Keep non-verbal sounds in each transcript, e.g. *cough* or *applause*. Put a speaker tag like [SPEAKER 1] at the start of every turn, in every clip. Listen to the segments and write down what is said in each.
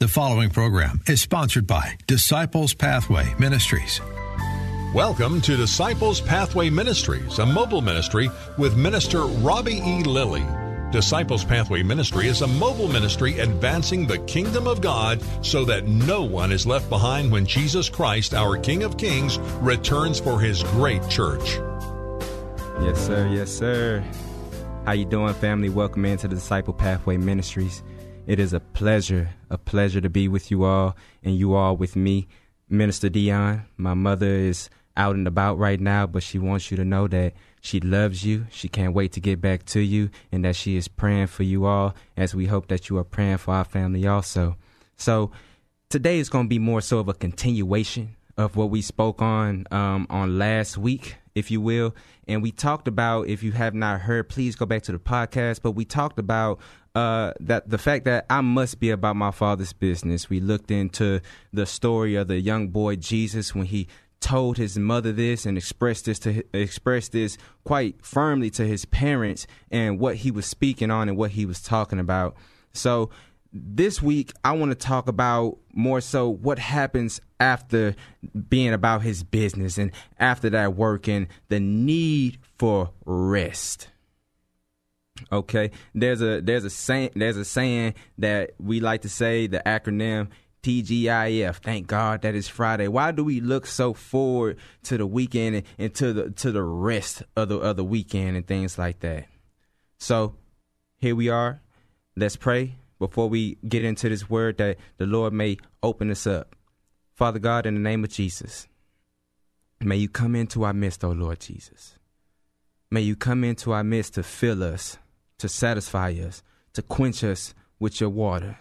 [SPEAKER 1] The following program is sponsored by Disciples Pathway Ministries. Welcome to Disciples Pathway Ministries, a mobile ministry with Minister Robbie E. Lilly. Disciples Pathway Ministry is a mobile ministry advancing the kingdom of God so that no one is left behind when Jesus Christ, our King of Kings, returns for his great church.
[SPEAKER 2] Yes, sir. Yes, sir. How you doing, family? Welcome into the Disciple Pathway Ministries. It is a pleasure, a pleasure to be with you all and you all with me. Minister Dion, my mother is out and about right now, but she wants you to know that she loves you. She can't wait to get back to you and that she is praying for you all as we hope that you are praying for our family also. So today is going to be more so of a continuation of what we spoke on um, on last week, if you will. And we talked about, if you have not heard, please go back to the podcast. But we talked about uh, that the fact that I must be about my father's business. We looked into the story of the young boy Jesus when he told his mother this and expressed this to expressed this quite firmly to his parents and what he was speaking on and what he was talking about. So this week I want to talk about more so what happens after being about his business and after that work and the need for rest. Okay, there's a there's a saying there's a saying that we like to say the acronym TGIF. Thank God that it's Friday. Why do we look so forward to the weekend and, and to the to the rest of the of the weekend and things like that? So here we are. Let's pray before we get into this word that the Lord may open us up. Father God, in the name of Jesus, may you come into our midst, O Lord Jesus. May you come into our midst to fill us, to satisfy us, to quench us with your water.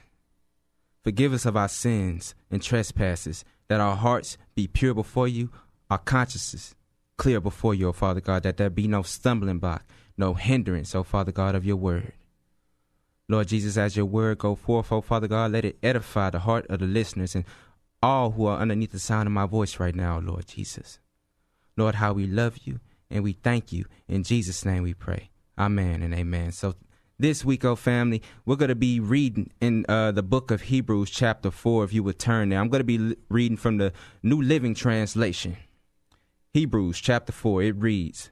[SPEAKER 2] Forgive us of our sins and trespasses, that our hearts be pure before you, our consciences clear before you, O Father God, that there be no stumbling block, no hindrance, O Father God, of your word. Lord Jesus, as your word go forth, O Father God, let it edify the heart of the listeners and all who are underneath the sound of my voice right now, Lord Jesus. Lord, how we love you and we thank you. In Jesus' name we pray. Amen and amen. So this week, oh family, we're going to be reading in uh, the book of Hebrews, chapter 4, if you would turn there. I'm going to be reading from the New Living Translation. Hebrews, chapter 4, it reads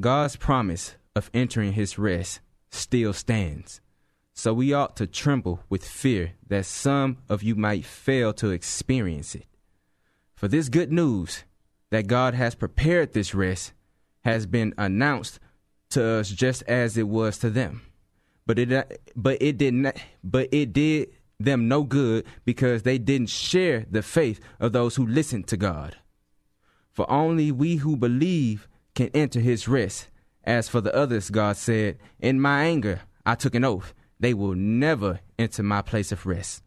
[SPEAKER 2] God's promise of entering his rest still stands. So we ought to tremble with fear that some of you might fail to experience it. For this good news that God has prepared this rest has been announced to us just as it was to them. But it but it did not but it did them no good because they didn't share the faith of those who listened to God. For only we who believe can enter his rest. As for the others, God said, In my anger I took an oath they will never enter my place of rest.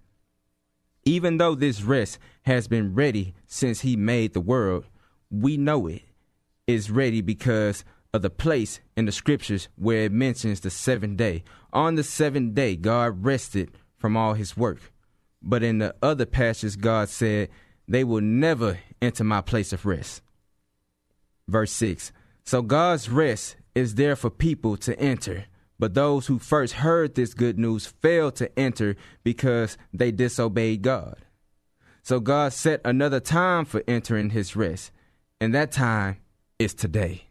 [SPEAKER 2] Even though this rest has been ready since he made the world, we know it is ready because of the place in the scriptures where it mentions the seventh day. On the seventh day, God rested from all his work. But in the other passages, God said, They will never enter my place of rest. Verse 6 So God's rest is there for people to enter but those who first heard this good news failed to enter because they disobeyed God. So God set another time for entering his rest, and that time is today.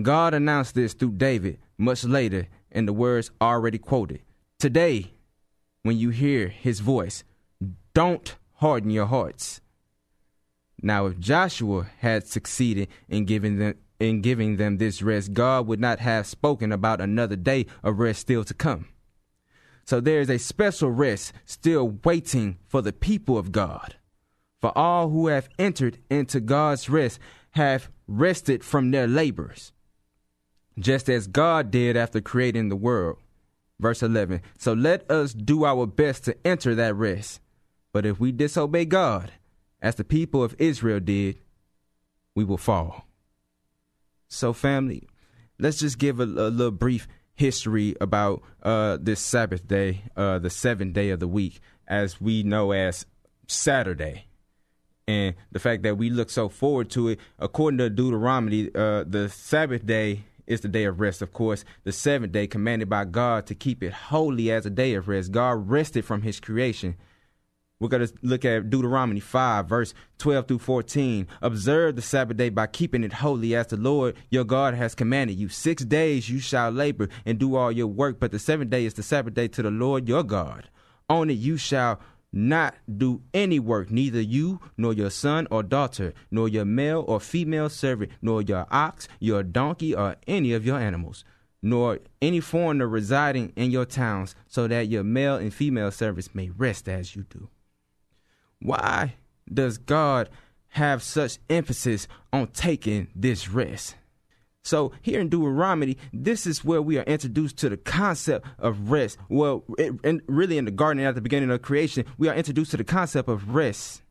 [SPEAKER 2] God announced this through David much later in the words already quoted. Today, when you hear his voice, don't harden your hearts. Now, if Joshua had succeeded in giving them in giving them this rest, God would not have spoken about another day of rest still to come. So there is a special rest still waiting for the people of God. For all who have entered into God's rest have rested from their labors, just as God did after creating the world. Verse 11. So let us do our best to enter that rest. But if we disobey God, as the people of Israel did, we will fall. So, family, let's just give a, a little brief history about uh, this Sabbath day, uh, the seventh day of the week, as we know as Saturday. And the fact that we look so forward to it, according to Deuteronomy, uh, the Sabbath day is the day of rest, of course. The seventh day commanded by God to keep it holy as a day of rest. God rested from his creation. We're going to look at Deuteronomy 5, verse 12 through 14. Observe the Sabbath day by keeping it holy as the Lord your God has commanded you. Six days you shall labor and do all your work, but the seventh day is the Sabbath day to the Lord your God. On it you shall not do any work, neither you, nor your son or daughter, nor your male or female servant, nor your ox, your donkey, or any of your animals nor any foreigner residing in your towns, so that your male and female servants may rest as you do. Why does God have such emphasis on taking this rest? So here in Deuteronomy, this is where we are introduced to the concept of rest. Well, it, and really in the garden at the beginning of creation, we are introduced to the concept of rest,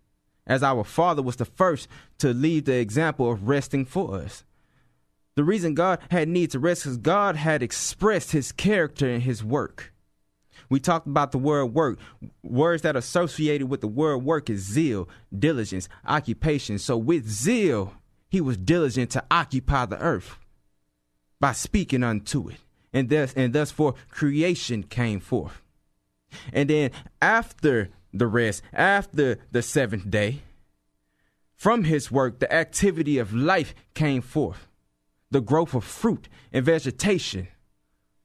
[SPEAKER 2] as our Father was the first to lead the example of resting for us. The reason God had need to rest is God had expressed His character in His work. We talked about the word work. Words that are associated with the word work is zeal, diligence, occupation. So with zeal, he was diligent to occupy the earth by speaking unto it. And thus and thus for creation came forth. And then after the rest, after the seventh day, from his work, the activity of life came forth. The growth of fruit and vegetation,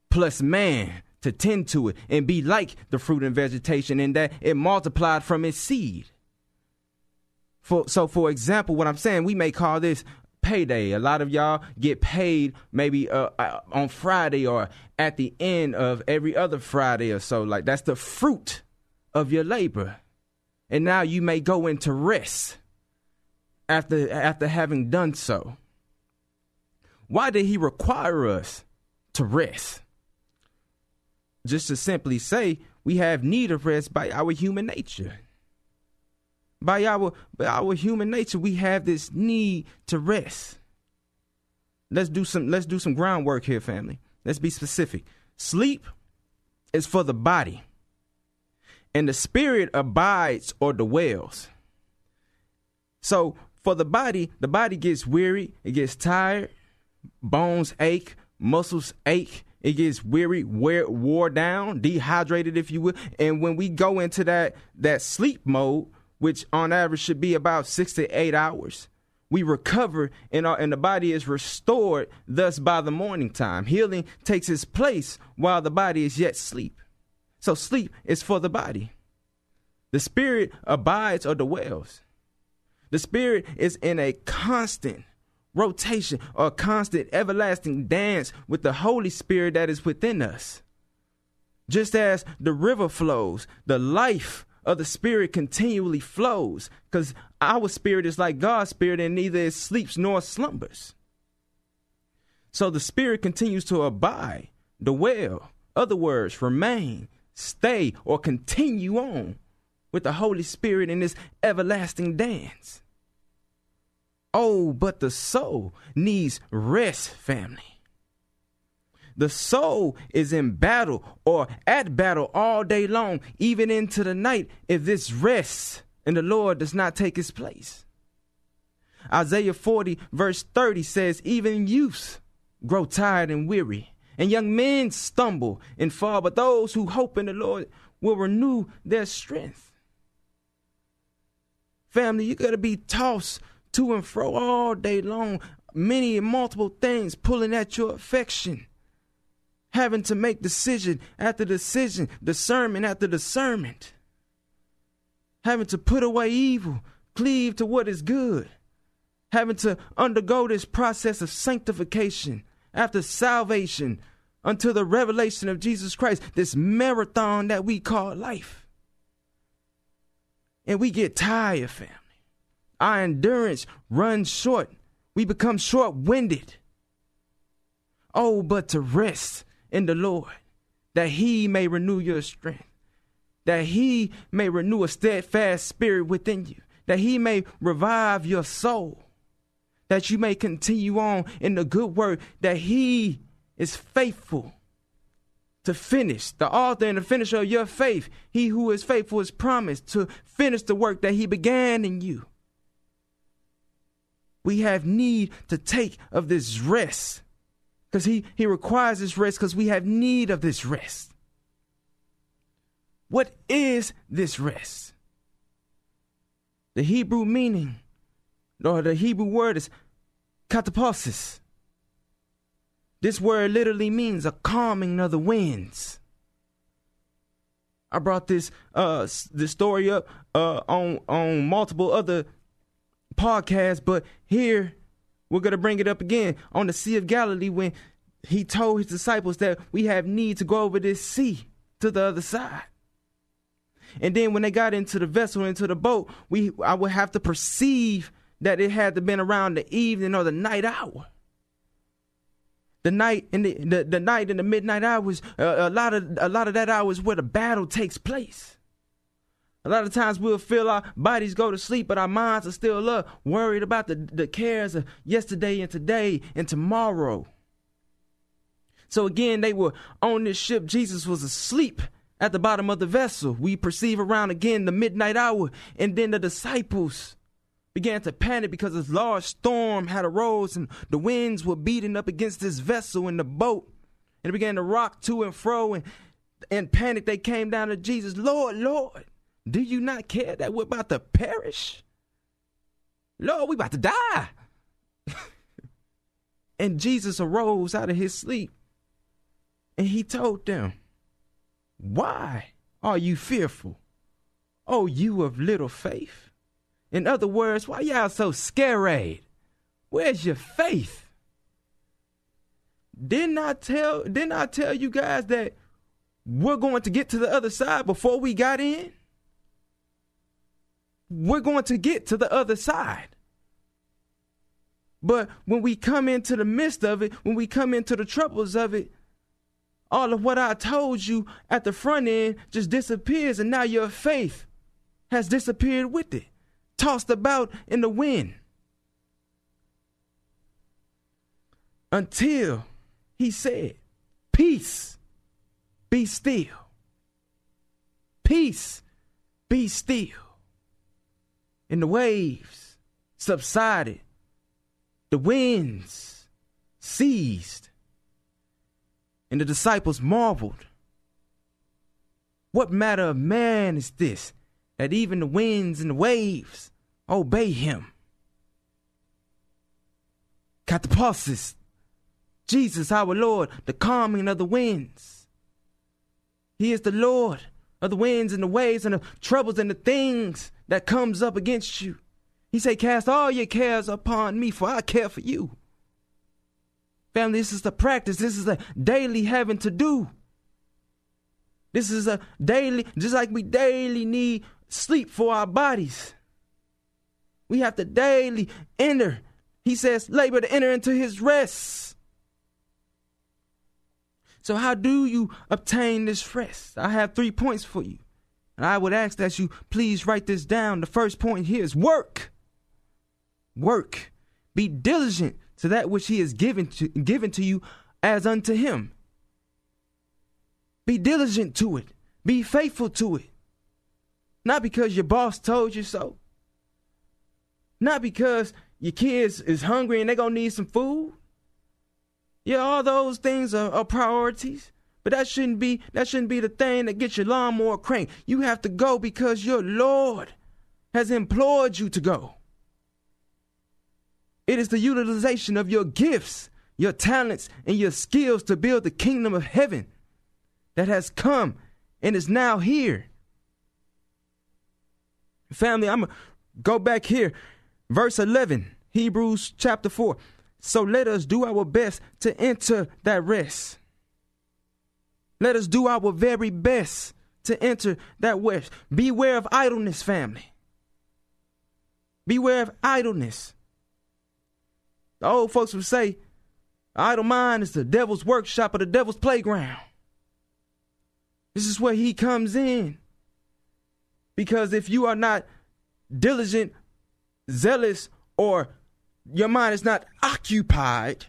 [SPEAKER 2] plus man to tend to it and be like the fruit and vegetation in that it multiplied from its seed. For, so, for example, what I'm saying, we may call this payday. A lot of y'all get paid maybe uh, uh, on Friday or at the end of every other Friday or so. Like that's the fruit of your labor. And now you may go into rest after after having done so. Why did he require us to rest? just to simply say we have need of rest by our human nature. By our by our human nature, we have this need to rest. Let's do some let's do some groundwork here, family. Let's be specific. Sleep is for the body, and the spirit abides or dwells. So for the body, the body gets weary, it gets tired, bones ache, muscles ache, it gets weary, wear, wore down, dehydrated, if you will. And when we go into that that sleep mode, which on average should be about six to eight hours, we recover and, our, and the body is restored thus by the morning time. Healing takes its place while the body is yet asleep. So sleep is for the body. The spirit abides or dwells. The spirit is in a constant rotation or constant everlasting dance with the Holy Spirit that is within us. Just as the river flows, the life of the Spirit continually flows because our spirit is like God's spirit and neither it sleeps nor slumbers. So the Spirit continues to abide, dwell, other words, remain, stay, or continue on with the Holy Spirit in this everlasting dance. Oh, but the soul needs rest, family. The soul is in battle or at battle all day long, even into the night, if this rests and the Lord does not take his place. Isaiah 40, verse 30 says, Even youths grow tired and weary, and young men stumble and fall, but those who hope in the Lord will renew their strength. Family, you got to be tossed to and fro all day long, many and multiple things pulling at your affection. Having to make decision after decision, discernment after discernment. Having to put away evil, cleave to what is good. Having to undergo this process of sanctification after salvation until the revelation of Jesus Christ, this marathon that we call life. And we get tired, family. Our endurance runs short. We become short winded. Oh, but to rest in the Lord, that he may renew your strength, that he may renew a steadfast spirit within you, that he may revive your soul, that you may continue on in the good work, that he is faithful to finish, the author and the finisher of your faith. He who is faithful is promised to finish the work that he began in you. We have need to take of this rest because he, he requires this rest because we have need of this rest. What is this rest? The Hebrew meaning, or the Hebrew word is kataposis. This word literally means a calming of the winds. I brought this uh this story up uh on on multiple other podcasts, but here we're gonna bring it up again on the Sea of Galilee when he told his disciples that we have need to go over this sea to the other side. And then when they got into the vessel, into the boat, we I would have to perceive that it had to been around the evening or the night hour the night in the, the, the night in the midnight hours uh, a lot of a lot of that hours where the battle takes place a lot of times we'll feel our bodies go to sleep but our minds are still up worried about the, the cares of yesterday and today and tomorrow. So again they were on this ship. Jesus was asleep at the bottom of the vessel. We perceive around again the midnight hour and then the disciples began to panic because a large storm had arose and the winds were beating up against this vessel in the boat. And it began to rock to and fro and in panic. They came down to jesus lord lord do you not care that we're about to perish lord we about to die *laughs* and jesus arose out of his sleep and he told them why are you fearful oh you of little faith in other words, why y'all so scared? Where's your faith? Didn't I tell didn't I tell you guys that we're going to get to the other side before we got in? We're going to get to the other side. But when we come into the midst of it, when we come into the troubles of it, all of what I told you at the front end just disappears, and now your faith has disappeared with it tossed about in the wind. Until he said, Peace, be still. Peace, be still. And the waves subsided, the winds ceased, and the disciples marveled. What matter of man is this that even the winds and the waves obey him. Kataposis, Jesus our Lord, the calming of the winds. He is the Lord of the winds and the waves and the troubles and the things that comes up against you. He say, cast all your cares upon me, for I care for you. Family, this is the practice. This is a daily having to do. This is a daily, just like we daily need sleep for our bodies. We have to daily enter. He says, labor to enter into his rest. So, how do you obtain this rest? I have three points for you. And I would ask that you please write this down. The first point here is work. Work. Be diligent to that which he has given to, given to you as unto him. Be diligent to it. Be faithful to it. Not because your boss told you so. Not because your kids is hungry and they're gonna need some food. Yeah, all those things are, are priorities. But that shouldn't be that shouldn't be the thing that gets your lawnmower cranked. You have to go because your Lord has implored you to go. It is the utilization of your gifts, your talents, and your skills to build the kingdom of heaven that has come and is now here. Family, I'm going to go back here. Verse 11, Hebrews chapter 4. So let us do our best to enter that rest. Let us do our very best to enter that rest. Beware of idleness, family. Beware of idleness. The old folks would say, idle mind is the devil's workshop or the devil's playground. This is where he comes in. Because if you are not diligent, zealous, or your mind is not occupied,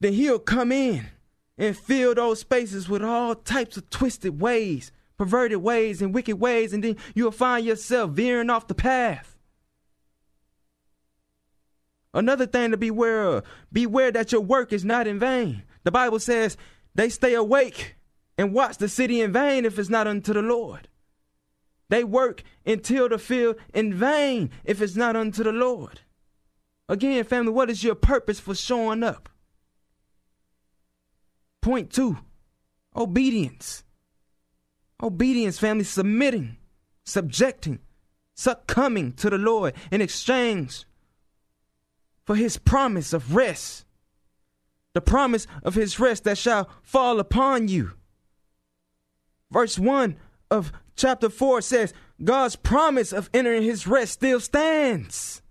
[SPEAKER 2] then he'll come in and fill those spaces with all types of twisted ways, perverted ways, and wicked ways, and then you'll find yourself veering off the path. Another thing to beware of beware that your work is not in vain. The Bible says they stay awake and watch the city in vain if it's not unto the Lord. They work until the field in vain if it's not unto the Lord. Again, family, what is your purpose for showing up? Point two obedience. Obedience, family, submitting, subjecting, succumbing to the Lord in exchange for his promise of rest. The promise of his rest that shall fall upon you. Verse 1 of chapter 4 says, God's promise of entering his rest still stands.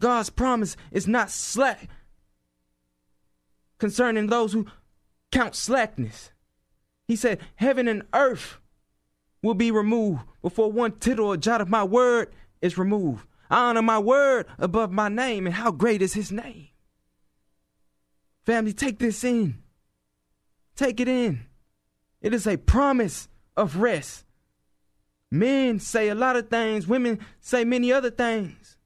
[SPEAKER 2] God's promise is not slack concerning those who count slackness. He said, Heaven and earth will be removed before one tittle or jot of my word is removed. I honor my word above my name, and how great is his name. Family, take this in. Take it in. It is a promise of rest. Men say a lot of things, women say many other things.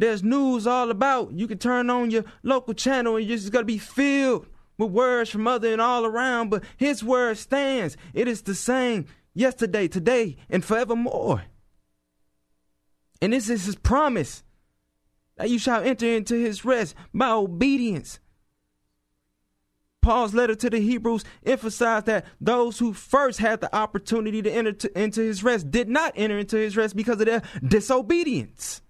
[SPEAKER 2] There's news all about. You can turn on your local channel and you're just going to be filled with words from other and all around, but his word stands. It is the same yesterday, today, and forevermore. And this is his promise that you shall enter into his rest by obedience. Paul's letter to the Hebrews emphasized that those who first had the opportunity to enter to, into his rest did not enter into his rest because of their disobedience.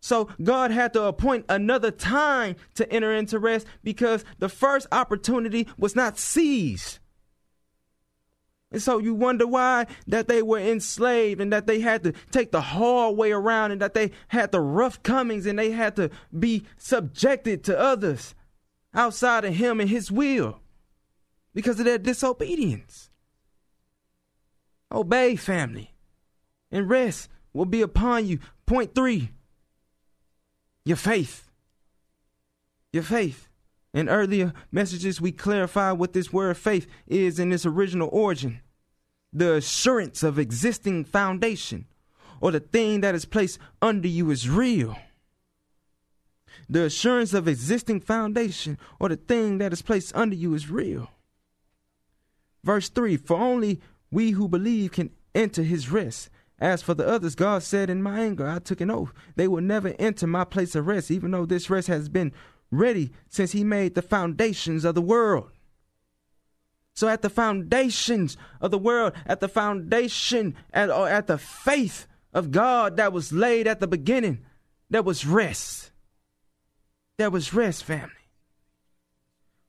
[SPEAKER 2] So God had to appoint another time to enter into rest because the first opportunity was not seized. And so you wonder why that they were enslaved and that they had to take the hard way around and that they had the rough comings and they had to be subjected to others outside of him and his will because of their disobedience. Obey, family, and rest will be upon you. Point three your faith. Your faith. In earlier messages, we clarified what this word faith is in its original origin the assurance of existing foundation, or the thing that is placed under you is real. The assurance of existing foundation, or the thing that is placed under you is real. Verse 3 For only we who believe can enter his rest. As for the others, God said in my anger, I took an oath. They will never enter my place of rest, even though this rest has been ready since he made the foundations of the world. So at the foundations of the world, at the foundation, at, or at the faith of God that was laid at the beginning, there was rest. There was rest, family.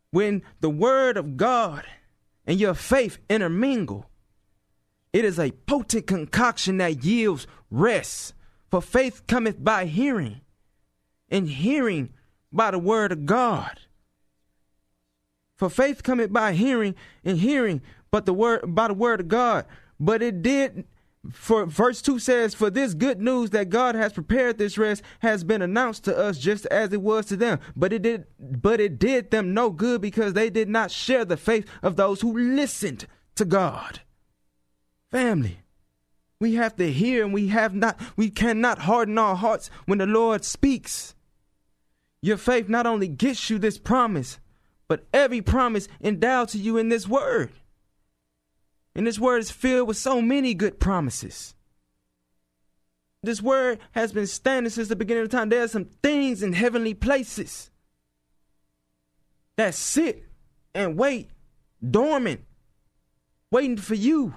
[SPEAKER 2] When the word of God and your faith intermingle, it is a potent concoction that yields rest. For faith cometh by hearing, and hearing by the word of God. For faith cometh by hearing, and hearing but the word by the word of God. But it did for verse 2 says, For this good news that God has prepared this rest has been announced to us just as it was to them. But it did but it did them no good because they did not share the faith of those who listened to God. Family, we have to hear and we have not we cannot harden our hearts when the Lord speaks. Your faith not only gets you this promise, but every promise endowed to you in this word. And this word is filled with so many good promises. This word has been standing since the beginning of time. There are some things in heavenly places that sit and wait dormant, waiting for you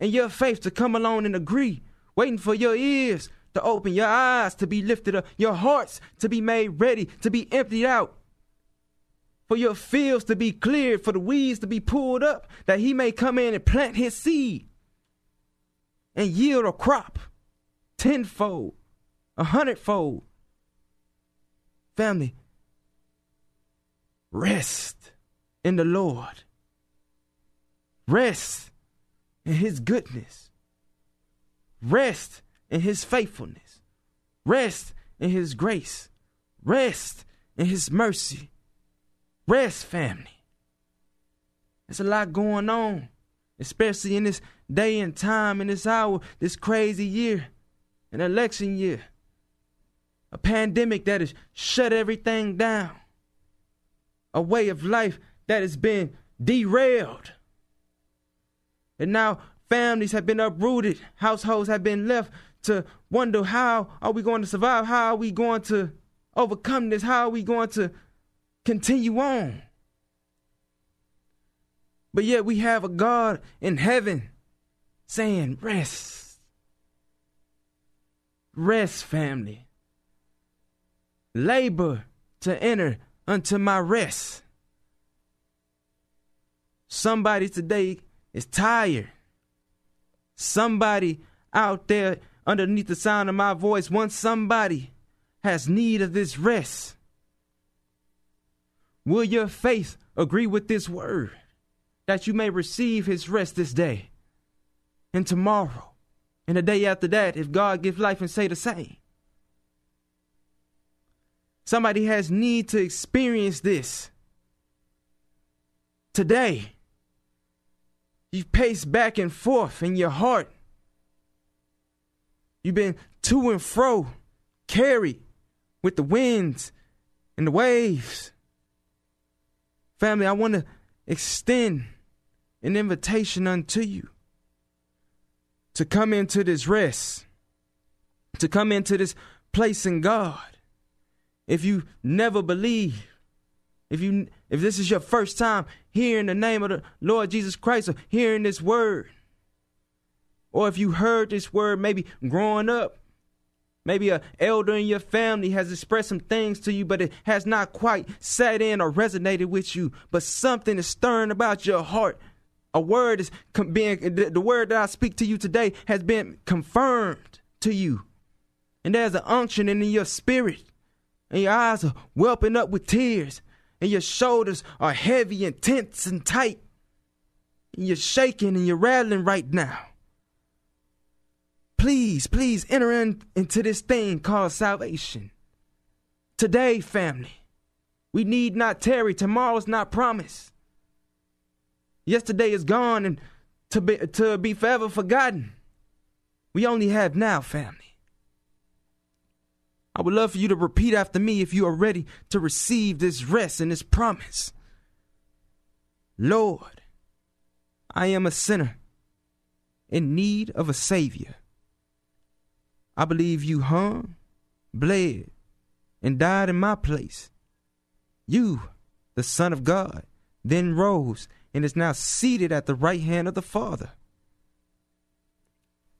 [SPEAKER 2] and your faith to come along and agree, waiting for your ears to open, your eyes to be lifted up, your hearts to be made ready, to be emptied out, for your fields to be cleared, for the weeds to be pulled up, that he may come in and plant his seed and yield a crop tenfold, a hundredfold. Family, rest in the Lord. Rest in his goodness. Rest in his faithfulness. Rest in his grace. Rest in his mercy. Rest, family. There's a lot going on, especially in this day and time, in this hour, this crazy year, an election year, a pandemic that has shut everything down, a way of life that has been derailed. And now families have been uprooted, households have been left to wonder how are we going to survive? How are we going to overcome this? How are we going to continue on? But yet we have a God in heaven saying, Rest. Rest, family. Labor to enter unto my rest. Somebody today is tired. Somebody out there underneath the sound of my voice, once somebody has need of this rest, will your faith agree with this word that you may receive his rest this day and tomorrow and the day after that if God gives life and say the same? Somebody has need to experience this today. You pace back and forth in your heart You've been to and fro, carried with the winds and the waves. Family, I want to extend an invitation unto you to come into this rest, to come into this place in God. If you never believe, if you if this is your first time hearing the name of the Lord Jesus Christ or hearing this word, or if you heard this word maybe growing up, maybe an elder in your family has expressed some things to you, but it has not quite sat in or resonated with you, but something is stirring about your heart. A word is being, the word that I speak to you today has been confirmed to you. And there's an unction in your spirit, and your eyes are whelping up with tears, and your shoulders are heavy and tense and tight, and you're shaking and you're rattling right now please, please enter in, into this thing called salvation. Today, family, we need not tarry. Tomorrow's not promised. Yesterday is gone and to be, to be forever forgotten. We only have now, family. I would love for you to repeat after me if you are ready to receive this rest and this promise. Lord, I am a sinner in need of a Savior. I believe you hung, bled, and died in my place. You, the Son of God, then rose and is now seated at the right hand of the Father.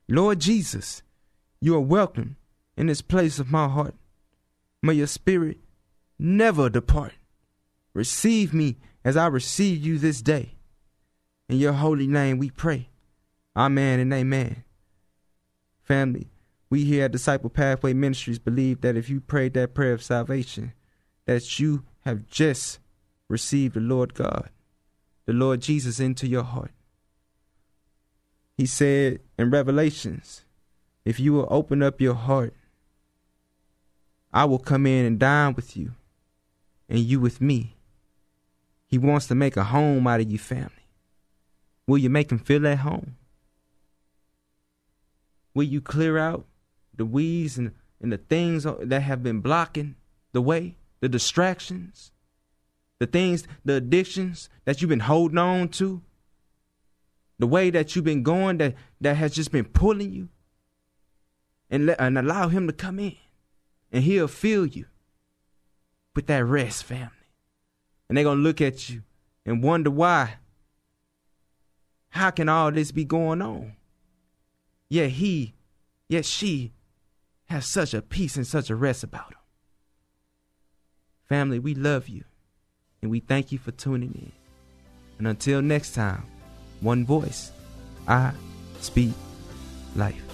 [SPEAKER 2] Lord Jesus, you are welcome in this place of my heart. May your spirit never depart. Receive me as I receive you this day. In your holy name we pray. Amen and amen. Family, we here at Disciple Pathway Ministries believe that if you prayed that prayer of salvation, that you have just received the Lord God, the Lord Jesus into your heart. He said in Revelations, if you will open up your heart, I will come in and dine with you, and you with me. He wants to make a home out of you, family. Will you make him feel at home? Will you clear out the weeds and, and the things that have been blocking the way, the distractions, the things, the addictions that you've been holding on to, the way that you've been going that, that has just been pulling you, and, let, and allow Him to come in and He'll fill you with that rest, family. And they're going to look at you and wonder why. How can all this be going on? Yet he, yet she have such a peace and such a rest about them. Family, we love you and we thank you for tuning in. And until next time, one voice, I speak life.